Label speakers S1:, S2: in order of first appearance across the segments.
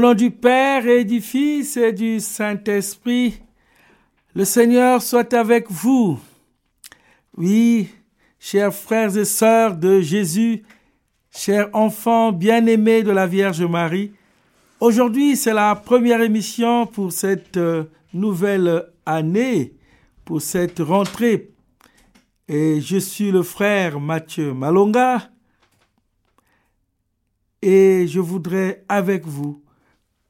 S1: Au nom du Père et du Fils et du Saint-Esprit, le Seigneur soit avec vous. Oui, chers frères et sœurs de Jésus, chers enfants bien-aimés de la Vierge Marie, aujourd'hui c'est la première émission pour cette euh, nouvelle année, pour cette rentrée. Et je suis le frère Mathieu Malonga et je voudrais avec vous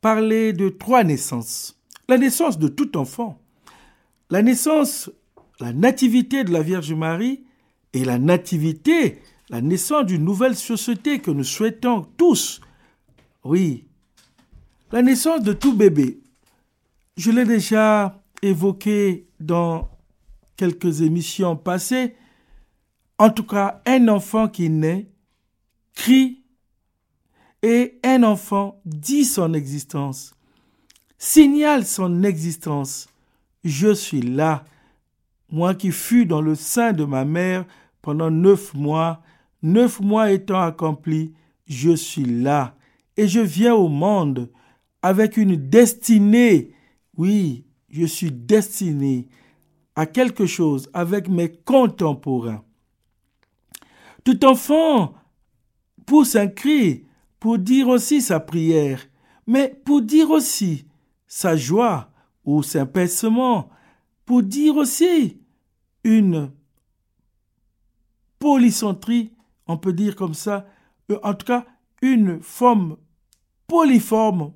S1: parler de trois naissances. La naissance de tout enfant, la naissance, la nativité de la Vierge Marie et la nativité, la naissance d'une nouvelle société que nous souhaitons tous. Oui, la naissance de tout bébé. Je l'ai déjà évoqué dans quelques émissions passées. En tout cas, un enfant qui naît crie et un enfant dit son existence, signale son existence. Je suis là, moi qui fus dans le sein de ma mère pendant neuf mois, neuf mois étant accomplis, je suis là, et je viens au monde avec une destinée. Oui, je suis destiné à quelque chose avec mes contemporains. Tout enfant pousse un cri, pour dire aussi sa prière, mais pour dire aussi sa joie ou son pincement, pour dire aussi une polycentrie, on peut dire comme ça, euh, en tout cas une forme polyforme,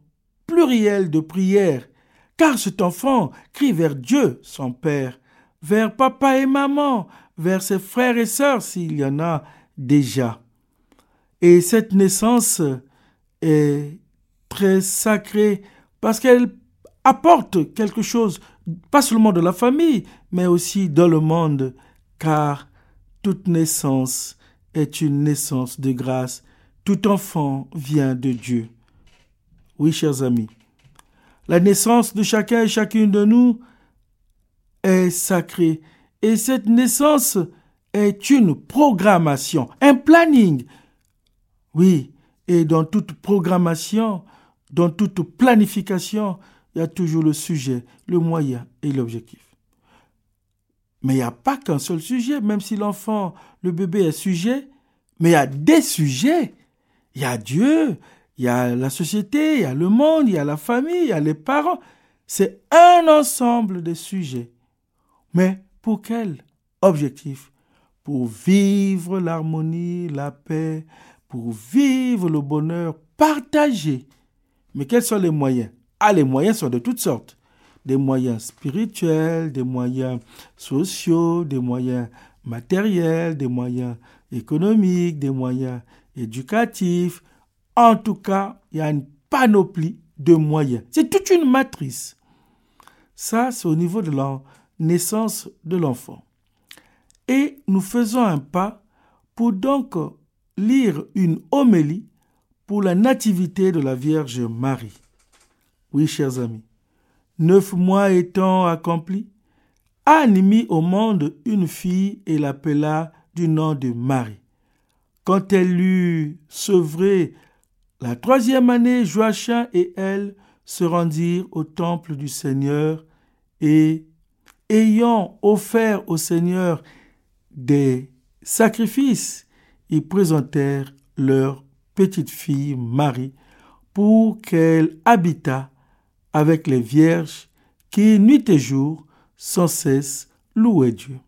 S1: plurielle de prière, car cet enfant crie vers Dieu, son Père, vers papa et maman, vers ses frères et sœurs s'il y en a déjà. Et cette naissance est très sacrée parce qu'elle apporte quelque chose, pas seulement de la famille, mais aussi dans le monde, car toute naissance est une naissance de grâce. Tout enfant vient de Dieu. Oui, chers amis, la naissance de chacun et chacune de nous est sacrée. Et cette naissance est une programmation, un planning, oui, et dans toute programmation, dans toute planification, il y a toujours le sujet, le moyen et l'objectif. Mais il n'y a pas qu'un seul sujet, même si l'enfant, le bébé est sujet, mais il y a des sujets. Il y a Dieu, il y a la société, il y a le monde, il y a la famille, il y a les parents. C'est un ensemble de sujets. Mais pour quel objectif? Pour vivre l'harmonie, la paix, pour vivre le bonheur partagé. Mais quels sont les moyens? Ah, les moyens sont de toutes sortes. Des moyens spirituels, des moyens sociaux, des moyens matériels, des moyens économiques, des moyens éducatifs. En tout cas, il y a une panoplie de moyens. C'est toute une matrice. Ça, c'est au niveau de la naissance de l'enfant. Et nous faisons un pas pour donc lire une homélie pour la nativité de la Vierge Marie. Oui, chers amis, neuf mois étant accomplis, Anne mit au monde une fille et l'appela du nom de Marie. Quand elle eut sevré la troisième année, Joachim et elle se rendirent au temple du Seigneur et, ayant offert au Seigneur des sacrifices ils présentèrent leur petite fille Marie pour qu'elle habitât avec les vierges qui, nuit et jour, sans cesse louaient Dieu.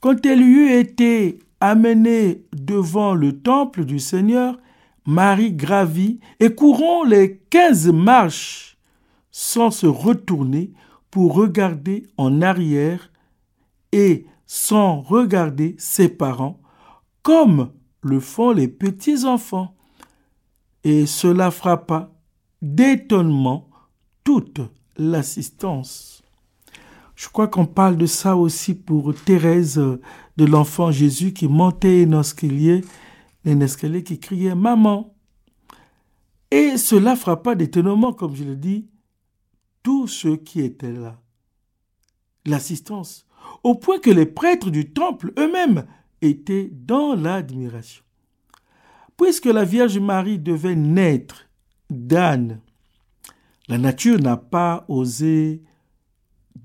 S1: Quand elle eut été amenée devant le temple du Seigneur, Marie gravit et courant les quinze marches sans se retourner pour regarder en arrière et sans regarder ses parents, comme le font les petits enfants. Et cela frappa d'étonnement toute l'assistance. Je crois qu'on parle de ça aussi pour Thérèse de l'enfant Jésus qui montait un escalier, un escalier qui criait Maman. Et cela frappa d'étonnement, comme je le dis, tous ceux qui étaient là. L'assistance. Au point que les prêtres du temple eux-mêmes était dans l'admiration. Puisque la Vierge Marie devait naître d'Anne La nature n'a pas osé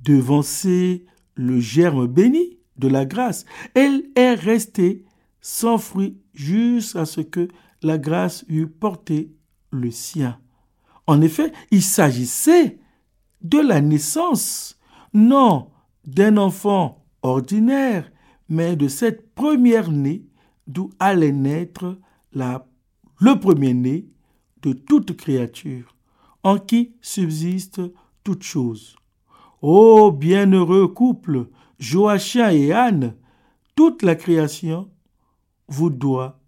S1: devancer le germe béni de la grâce. Elle est restée sans fruit jusqu'à ce que la grâce eût porté le sien. En effet, il s'agissait de la naissance, non d'un enfant ordinaire, mais de cette première née d'où allait naître le premier-né de toute créature, en qui subsiste toute chose. Ô bienheureux couple, Joachim et Anne, toute la création vous doit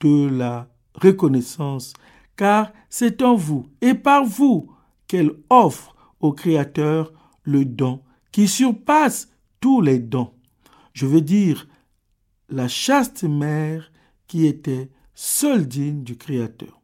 S1: de la reconnaissance, car c'est en vous et par vous qu'elle offre au Créateur le don qui surpasse tous les dons. Je veux dire, la chaste mère qui était seule digne du Créateur.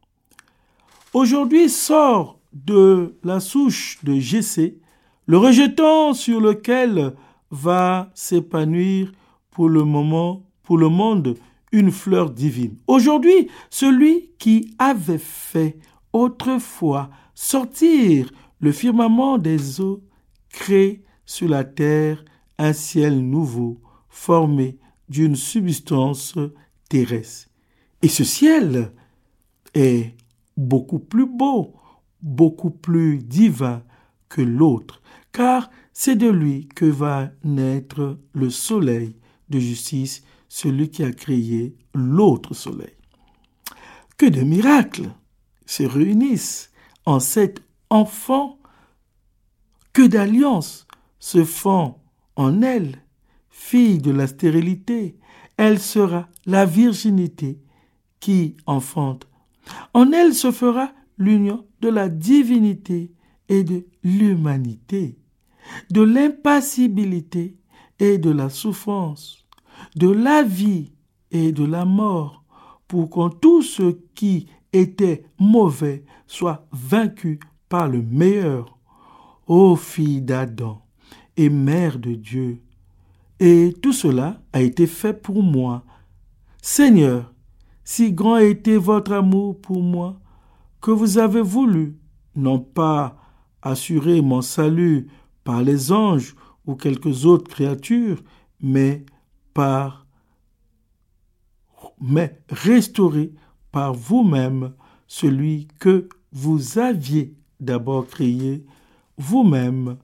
S1: Aujourd'hui sort de la souche de Jessé le rejeton sur lequel va s'épanouir pour le moment, pour le monde, une fleur divine. Aujourd'hui, celui qui avait fait autrefois sortir le firmament des eaux crée sur la terre un ciel nouveau, formé d'une substance terrestre. Et ce ciel est beaucoup plus beau, beaucoup plus divin que l'autre, car c'est de lui que va naître le soleil de justice, celui qui a créé l'autre soleil. Que de miracles se réunissent en cet enfant, que d'alliances se font en elle, fille de la stérilité, elle sera la virginité qui enfante. En elle se fera l'union de la divinité et de l'humanité, de l'impassibilité et de la souffrance, de la vie et de la mort, pour que tout ce qui était mauvais soit vaincu par le meilleur. Ô fille d'Adam et mère de Dieu, et tout cela a été fait pour moi. Seigneur, si grand a été votre amour pour moi, que vous avez voulu, non pas assurer mon salut par les anges ou quelques autres créatures, mais par mais restaurer par vous-même celui que vous aviez d'abord créé vous-même.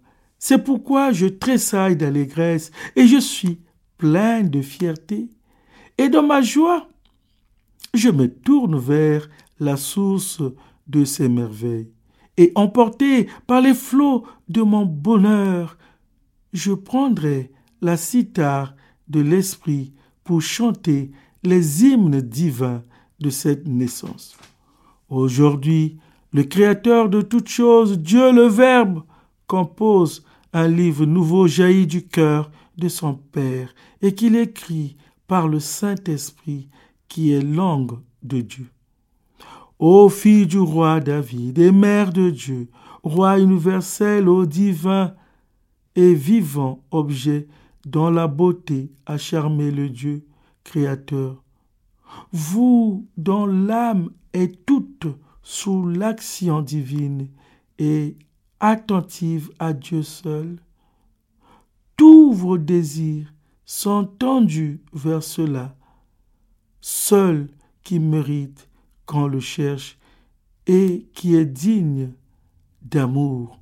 S1: C'est pourquoi je tressaille d'allégresse et je suis plein de fierté. Et dans ma joie, je me tourne vers la source de ces merveilles et emporté par les flots de mon bonheur, je prendrai la cithare de l'esprit pour chanter les hymnes divins de cette naissance. Aujourd'hui, le Créateur de toutes choses, Dieu le Verbe, compose un livre nouveau jailli du cœur de son Père et qu'il écrit par le Saint-Esprit qui est langue de Dieu. Ô fille du roi David et mère de Dieu, roi universel, ô divin et vivant objet dont la beauté a charmé le Dieu créateur, vous dont l'âme est toute sous l'action divine et attentive à Dieu seul, tous vos désirs sont tendus vers cela, seul qui mérite qu'on le cherche et qui est digne d'amour.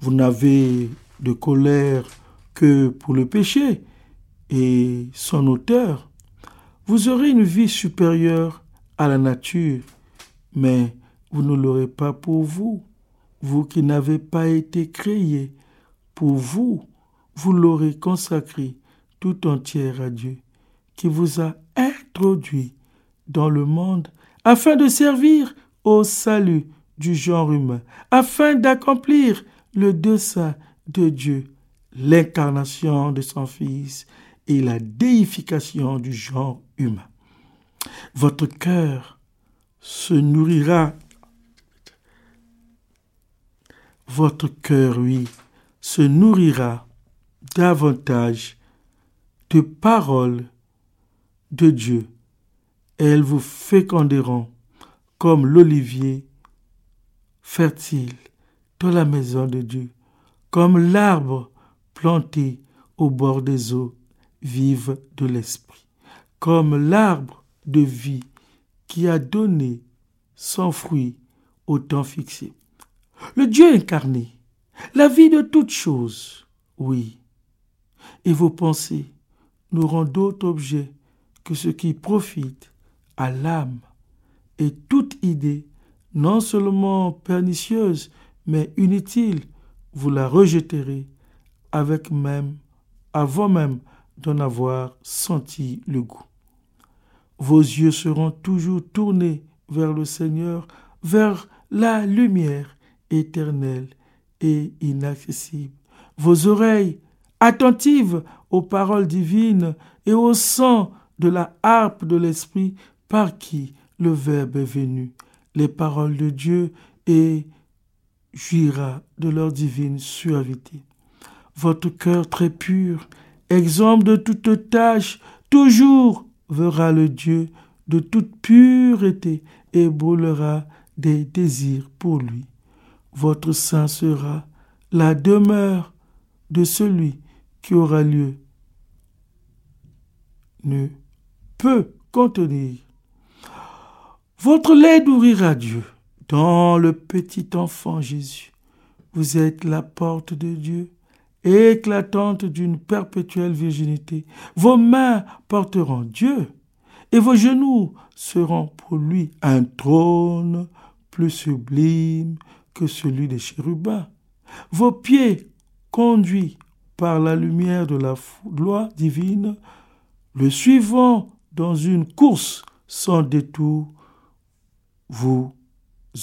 S1: Vous n'avez de colère que pour le péché et son auteur. Vous aurez une vie supérieure à la nature, mais vous ne l'aurez pas pour vous. Vous qui n'avez pas été créé pour vous, vous l'aurez consacré tout entière à Dieu, qui vous a introduit dans le monde afin de servir au salut du genre humain, afin d'accomplir le dessein de Dieu, l'incarnation de son Fils et la déification du genre humain. Votre cœur se nourrira, votre cœur, oui, se nourrira davantage de paroles de Dieu elles vous féconderont comme l'olivier fertile dans la maison de Dieu, comme l'arbre planté au bord des eaux vives de l'Esprit, comme l'arbre de vie qui a donné son fruit au temps fixé. Le Dieu incarné, la vie de toutes choses, oui. Et vos pensées n'auront d'autre objet que ce qui profite à l'âme. Et toute idée, non seulement pernicieuse, mais inutile, vous la rejetterez avec même, avant même d'en avoir senti le goût. Vos yeux seront toujours tournés vers le Seigneur, vers la lumière éternelle et inaccessible. Vos oreilles attentives aux paroles divines et au sang de la harpe de l'Esprit par qui le Verbe est venu, les paroles de Dieu et jouira de leur divine suavité. Votre cœur très pur, exemple de toute tâche, toujours verra le Dieu de toute pureté et brûlera des désirs pour lui. Votre sein sera la demeure de celui qui aura lieu. Ne peut contenir. Votre lait nourrira Dieu dans le petit enfant Jésus. Vous êtes la porte de Dieu, éclatante d'une perpétuelle virginité. Vos mains porteront Dieu, et vos genoux seront pour lui un trône plus sublime que celui des chérubins. Vos pieds conduits par la lumière de la loi divine, le suivant dans une course sans détour, vous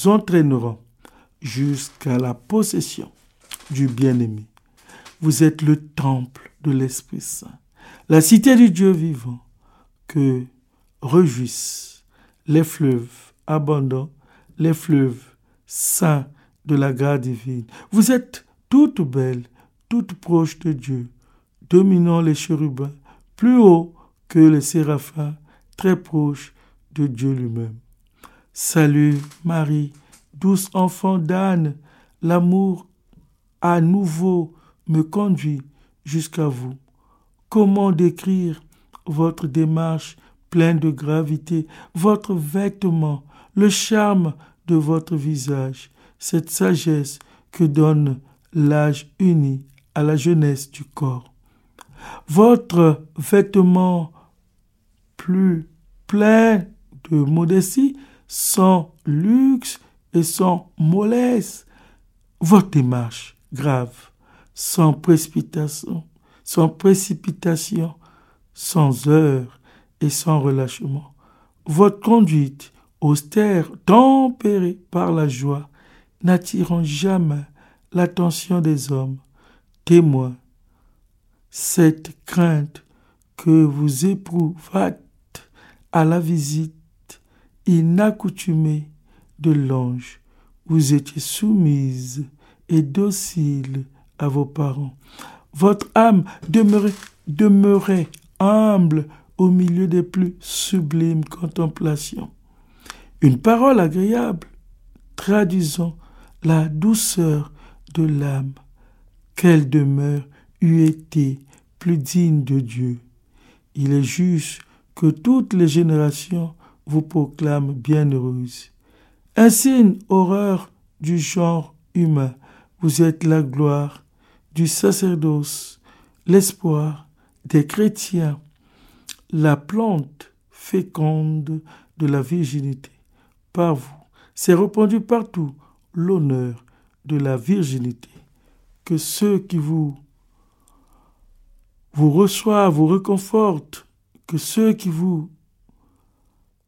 S1: entraîneront jusqu'à la possession du bien-aimé. Vous êtes le temple de l'Esprit Saint, la cité du Dieu vivant, que rejuissent les fleuves abondants, les fleuves saints de la grâce divine. Vous êtes toute belle, toute proche de Dieu, dominant les chérubins, plus haut que les séraphins, très proche de Dieu lui-même. Salut Marie, douce enfant d'âne, l'amour à nouveau me conduit jusqu'à vous. Comment décrire votre démarche pleine de gravité, votre vêtement, le charme de votre visage, cette sagesse que donne l'âge uni à la jeunesse du corps. Votre vêtement plus plein de modestie, sans luxe et sans mollesse. Votre démarche grave, sans précipitation, sans précipitation, sans heure et sans relâchement. Votre conduite austère, tempérée par la joie, n'attirant jamais l'attention des hommes. Témoin, cette crainte que vous éprouvâtes à la visite inaccoutumée de l'ange, vous étiez soumise et docile à vos parents. Votre âme demeurait, demeurait humble au milieu des plus sublimes contemplations. Une parole agréable traduisant la douceur de l'âme. Quelle demeure eût été plus digne de Dieu? Il est juste que toutes les générations vous proclament bienheureuse. Signe horreur du genre humain, vous êtes la gloire du sacerdoce, l'espoir des chrétiens, la plante féconde de la virginité. Par vous, c'est répandu partout l'honneur de la virginité. Que ceux qui vous vous reçoivent, vous réconfortent, que ceux qui vous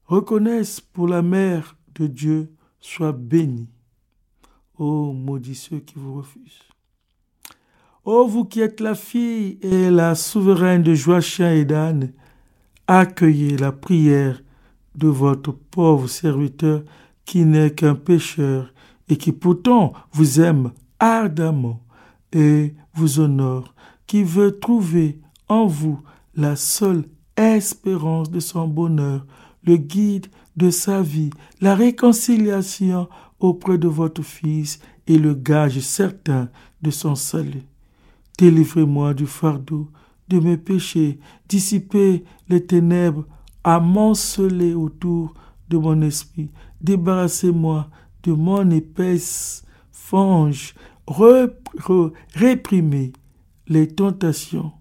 S1: reconnaissent pour la mère de Dieu soient bénis. Ô maudits ceux qui vous refusent. Ô vous qui êtes la fille et la souveraine de Joachim et d'Anne, accueillez la prière de votre pauvre serviteur qui n'est qu'un pécheur et qui pourtant vous aime ardemment et vous honore, qui veut trouver en vous la seule espérance de son bonheur, le guide de sa vie, la réconciliation auprès de votre Fils est le gage certain de son salut. Délivrez-moi du fardeau de mes péchés, dissipez les ténèbres amoncelées autour de mon esprit, débarrassez-moi de mon épaisse fange, réprimez les tentations,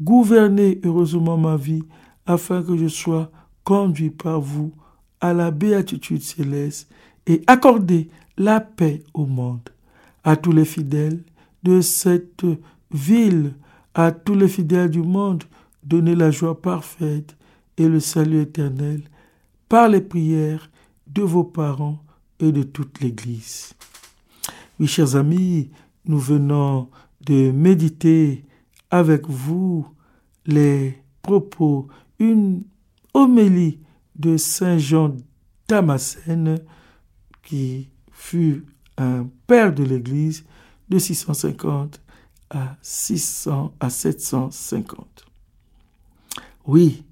S1: gouvernez heureusement ma vie afin que je sois conduit par vous à la béatitude céleste et accordez la paix au monde. À tous les fidèles de cette ville, à tous les fidèles du monde, donnez la joie parfaite et le salut éternel par les prières de vos parents et de toute l'Église. Oui, chers amis, nous venons de méditer avec vous les propos, une homélie de Saint Jean Damascène, qui fut un père de l'Église de 650 à 600 à 750. Oui,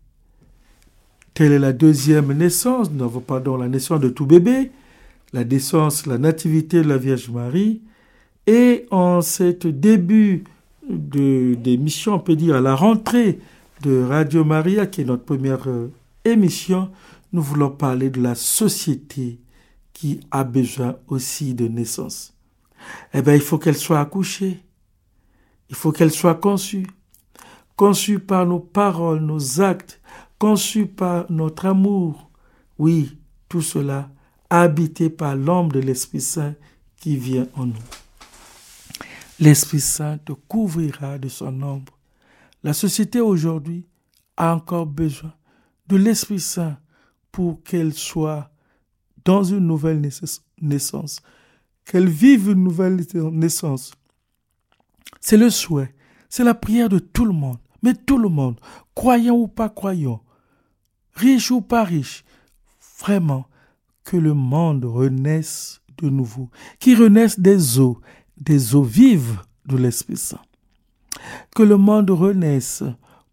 S1: telle est la deuxième naissance, nous n'avons pas la naissance de tout bébé, la naissance, la nativité de la Vierge Marie, et en cet début de, d'émission, on peut dire à la rentrée de Radio Maria, qui est notre première euh, émission, nous voulons parler de la société qui a besoin aussi de naissance. Eh bien, il faut qu'elle soit accouchée. Il faut qu'elle soit conçue. Conçue par nos paroles, nos actes, conçue par notre amour. Oui, tout cela habité par l'ombre de l'Esprit Saint qui vient en nous. L'Esprit Saint te couvrira de son ombre. La société aujourd'hui a encore besoin de l'Esprit Saint pour qu'elle soit dans une nouvelle naissance, qu'elle vive une nouvelle naissance. C'est le souhait, c'est la prière de tout le monde, mais tout le monde, croyant ou pas croyant, riche ou pas riche, vraiment, que le monde renaisse de nouveau, qu'il renaisse des eaux, des eaux vives de l'Esprit Saint. Que le monde renaisse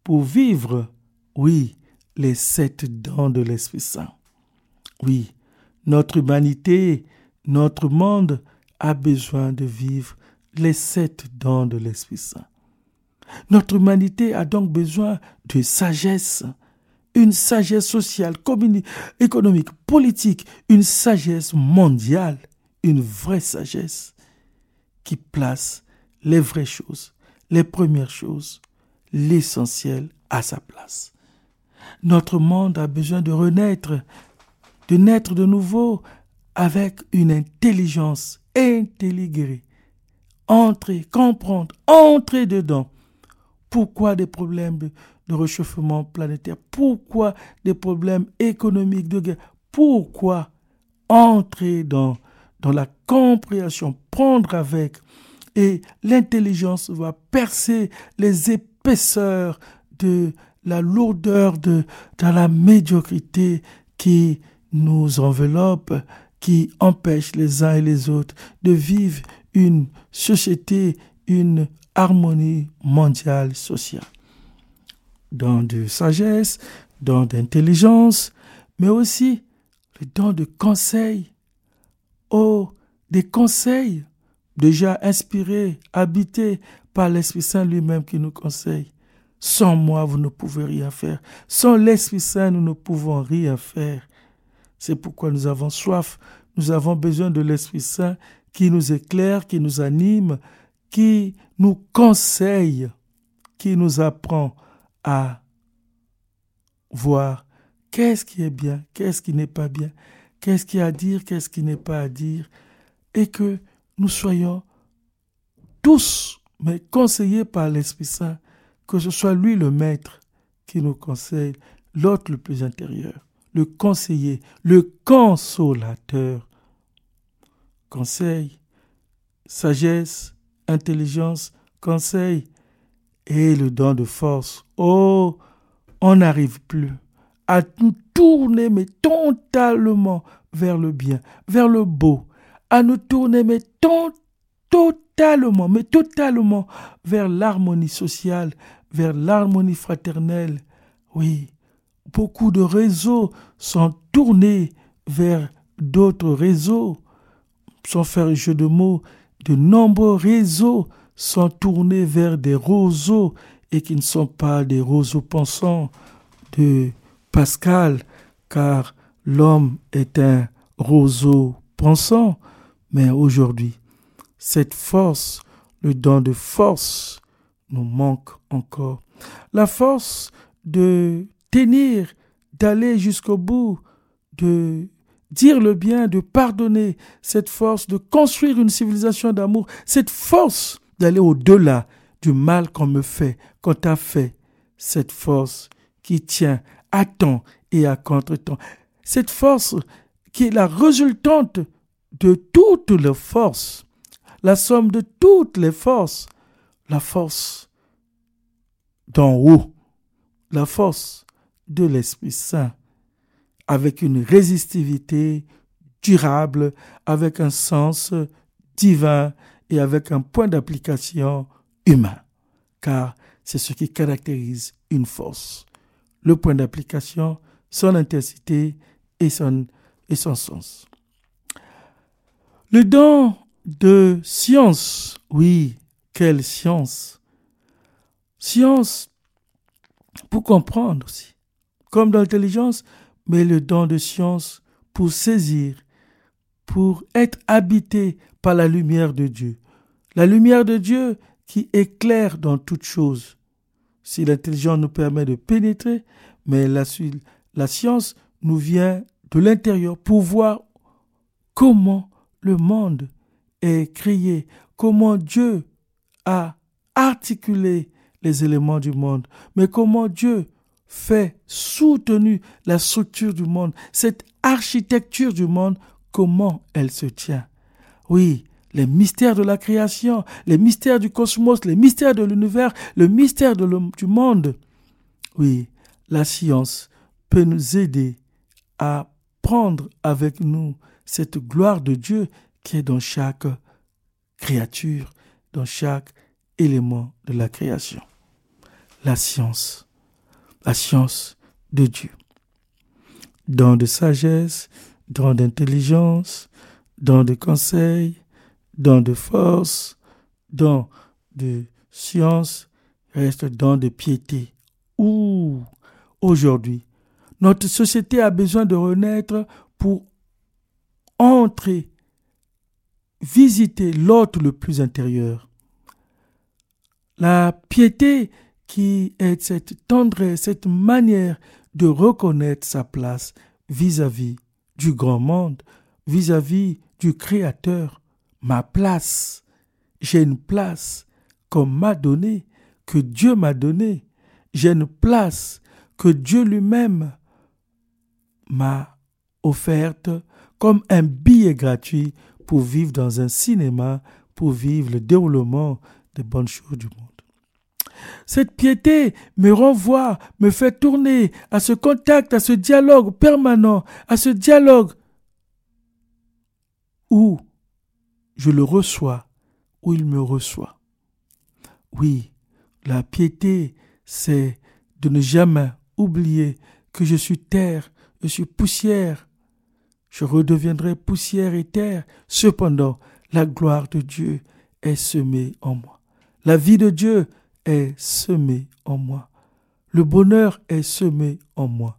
S1: pour vivre, oui, les sept dents de l'Esprit Saint. Oui, notre humanité, notre monde a besoin de vivre les sept dents de l'Esprit Saint. Notre humanité a donc besoin de sagesse, une sagesse sociale, économique, politique, une sagesse mondiale, une vraie sagesse qui place les vraies choses, les premières choses, l'essentiel à sa place. Notre monde a besoin de renaître, de naître de nouveau avec une intelligence intelligée. Entrer, comprendre, entrer dedans. Pourquoi des problèmes réchauffement planétaire Pourquoi des problèmes économiques de guerre? Pourquoi entrer dans, dans la compréhension, prendre avec et l'intelligence va percer les épaisseurs de la lourdeur de, de la médiocrité qui nous enveloppe, qui empêche les uns et les autres de vivre une société, une harmonie mondiale sociale. Dans de sagesse, dans d'intelligence, mais aussi le don de conseil. Oh, des conseils déjà inspirés, habités par l'Esprit Saint lui-même qui nous conseille. Sans moi, vous ne pouvez rien faire. Sans l'Esprit Saint, nous ne pouvons rien faire. C'est pourquoi nous avons soif, nous avons besoin de l'Esprit Saint qui nous éclaire, qui nous anime, qui nous conseille, qui nous apprend à voir qu'est-ce qui est bien, qu'est-ce qui n'est pas bien, qu'est-ce qui à dire, qu'est-ce qui n'est pas à dire, et que nous soyons tous, mais conseillés par l'Esprit Saint, que ce soit lui le maître qui nous conseille, l'autre le plus intérieur, le conseiller, le consolateur. Conseil, sagesse, intelligence, conseil et le don de force. Oh, on n'arrive plus à nous tourner, mais totalement vers le bien, vers le beau, à nous tourner, mais totalement, mais totalement vers l'harmonie sociale, vers l'harmonie fraternelle. Oui, beaucoup de réseaux sont tournés vers d'autres réseaux. sans faire jeu de mots, de nombreux réseaux sont tournés vers des roseaux et qui ne sont pas des roseaux pensants de Pascal, car l'homme est un roseau pensant. Mais aujourd'hui, cette force, le don de force, nous manque encore. La force de tenir, d'aller jusqu'au bout, de dire le bien, de pardonner, cette force de construire une civilisation d'amour, cette force d'aller au-delà du mal qu'on me fait, qu'on t'a fait, cette force qui tient à temps et à contre-temps, cette force qui est la résultante de toutes les forces, la somme de toutes les forces, la force d'en haut, la force de l'Esprit Saint, avec une résistivité durable, avec un sens divin et avec un point d'application humain, car c'est ce qui caractérise une force. Le point d'application, son intensité et son, et son sens. Le don de science, oui, quelle science? Science pour comprendre aussi, comme l'intelligence, mais le don de science pour saisir, pour être habité par la lumière de Dieu. La lumière de Dieu qui éclaire dans toutes choses. Si l'intelligence nous permet de pénétrer, mais la, science nous vient de l'intérieur pour voir comment le monde est créé, comment Dieu a articulé les éléments du monde, mais comment Dieu fait soutenu la structure du monde, cette architecture du monde, comment elle se tient. Oui, les mystères de la création, les mystères du cosmos, les mystères de l'univers, le mystère du monde. Oui, la science peut nous aider à prendre avec nous cette gloire de Dieu qui est dans chaque créature, dans chaque élément de la création. La science la science de Dieu. Dans de sagesse, dans d'intelligence, dans de conseil, dans de force, dans de science, reste dans de piété. Ouh, aujourd'hui, notre société a besoin de renaître pour entrer, visiter l'autre le plus intérieur. La piété qui est cette tendresse, cette manière de reconnaître sa place vis-à-vis du grand monde, vis-à-vis du Créateur. Ma place, j'ai une place qu'on m'a donnée, que Dieu m'a donnée. J'ai une place que Dieu lui-même m'a offerte comme un billet gratuit pour vivre dans un cinéma, pour vivre le déroulement des bonnes choses du monde. Cette piété me renvoie, me fait tourner à ce contact, à ce dialogue permanent, à ce dialogue où je le reçois, où il me reçoit. Oui, la piété, c'est de ne jamais oublier que je suis terre, je suis poussière. Je redeviendrai poussière et terre. Cependant, la gloire de Dieu est semée en moi. La vie de Dieu est semé en moi. Le bonheur est semé en moi.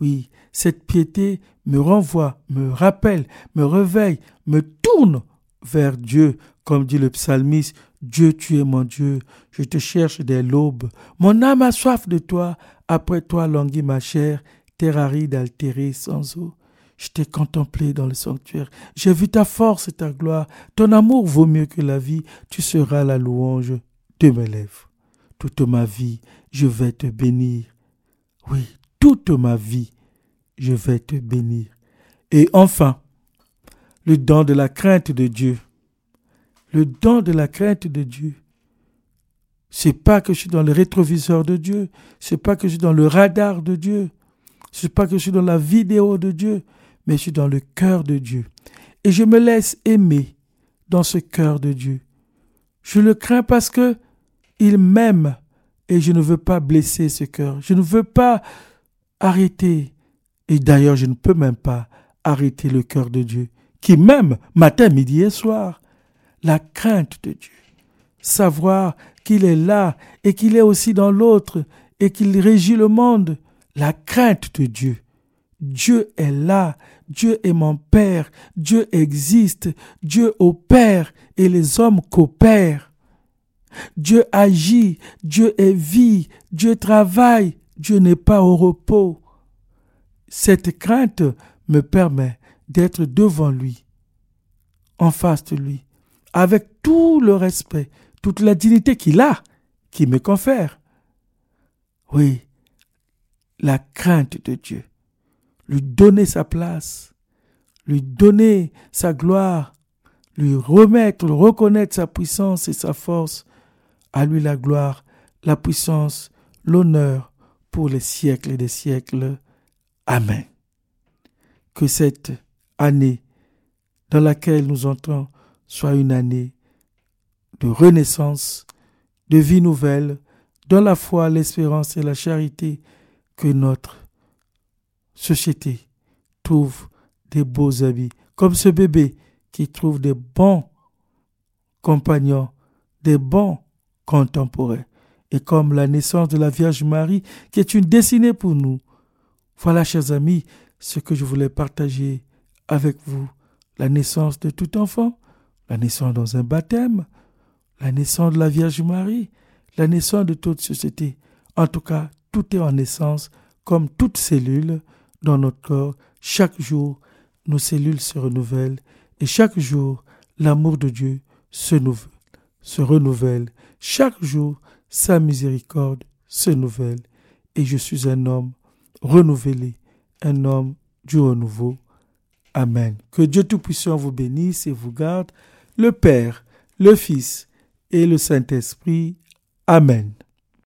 S1: Oui, cette piété me renvoie, me rappelle, me réveille, me tourne vers Dieu, comme dit le psalmiste, Dieu, tu es mon Dieu, je te cherche dès l'aube. Mon âme a soif de toi, après toi languit ma chair, terre aride altérée sans eau. Je t'ai contemplé dans le sanctuaire, j'ai vu ta force et ta gloire, ton amour vaut mieux que la vie, tu seras la louange mes lèvres. Toute ma vie, je vais te bénir. Oui, toute ma vie, je vais te bénir. Et enfin, le don de la crainte de Dieu. Le don de la crainte de Dieu. C'est pas que je suis dans le rétroviseur de Dieu, c'est pas que je suis dans le radar de Dieu, c'est pas que je suis dans la vidéo de Dieu, mais je suis dans le cœur de Dieu. Et je me laisse aimer dans ce cœur de Dieu. Je le crains parce que il m'aime et je ne veux pas blesser ce cœur. Je ne veux pas arrêter. Et d'ailleurs, je ne peux même pas arrêter le cœur de Dieu qui m'aime matin, midi et soir. La crainte de Dieu. Savoir qu'il est là et qu'il est aussi dans l'autre et qu'il régit le monde. La crainte de Dieu. Dieu est là, Dieu est mon Père, Dieu existe, Dieu opère et les hommes coopèrent. Dieu agit, Dieu est vie, Dieu travaille, Dieu n'est pas au repos. Cette crainte me permet d'être devant lui, en face de lui, avec tout le respect, toute la dignité qu'il a, qui me confère. Oui, la crainte de Dieu, lui donner sa place, lui donner sa gloire, lui remettre, reconnaître sa puissance et sa force, à lui la gloire, la puissance, l'honneur pour les siècles et des siècles. Amen. Que cette année dans laquelle nous entrons soit une année de renaissance, de vie nouvelle, dans la foi, l'espérance et la charité, que notre société trouve des beaux habits, comme ce bébé qui trouve des bons compagnons, des bons contemporains, et comme la naissance de la Vierge Marie, qui est une destinée pour nous. Voilà, chers amis, ce que je voulais partager avec vous. La naissance de tout enfant, la naissance dans un baptême, la naissance de la Vierge Marie, la naissance de toute société. En tout cas, tout est en naissance, comme toute cellule dans notre corps. Chaque jour, nos cellules se renouvellent et chaque jour, l'amour de Dieu se, se renouvelle. Chaque jour, sa miséricorde se nouvelle. Et je suis un homme renouvelé, un homme du renouveau. Amen. Que Dieu Tout-Puissant vous bénisse et vous garde, le Père, le Fils et le Saint-Esprit. Amen.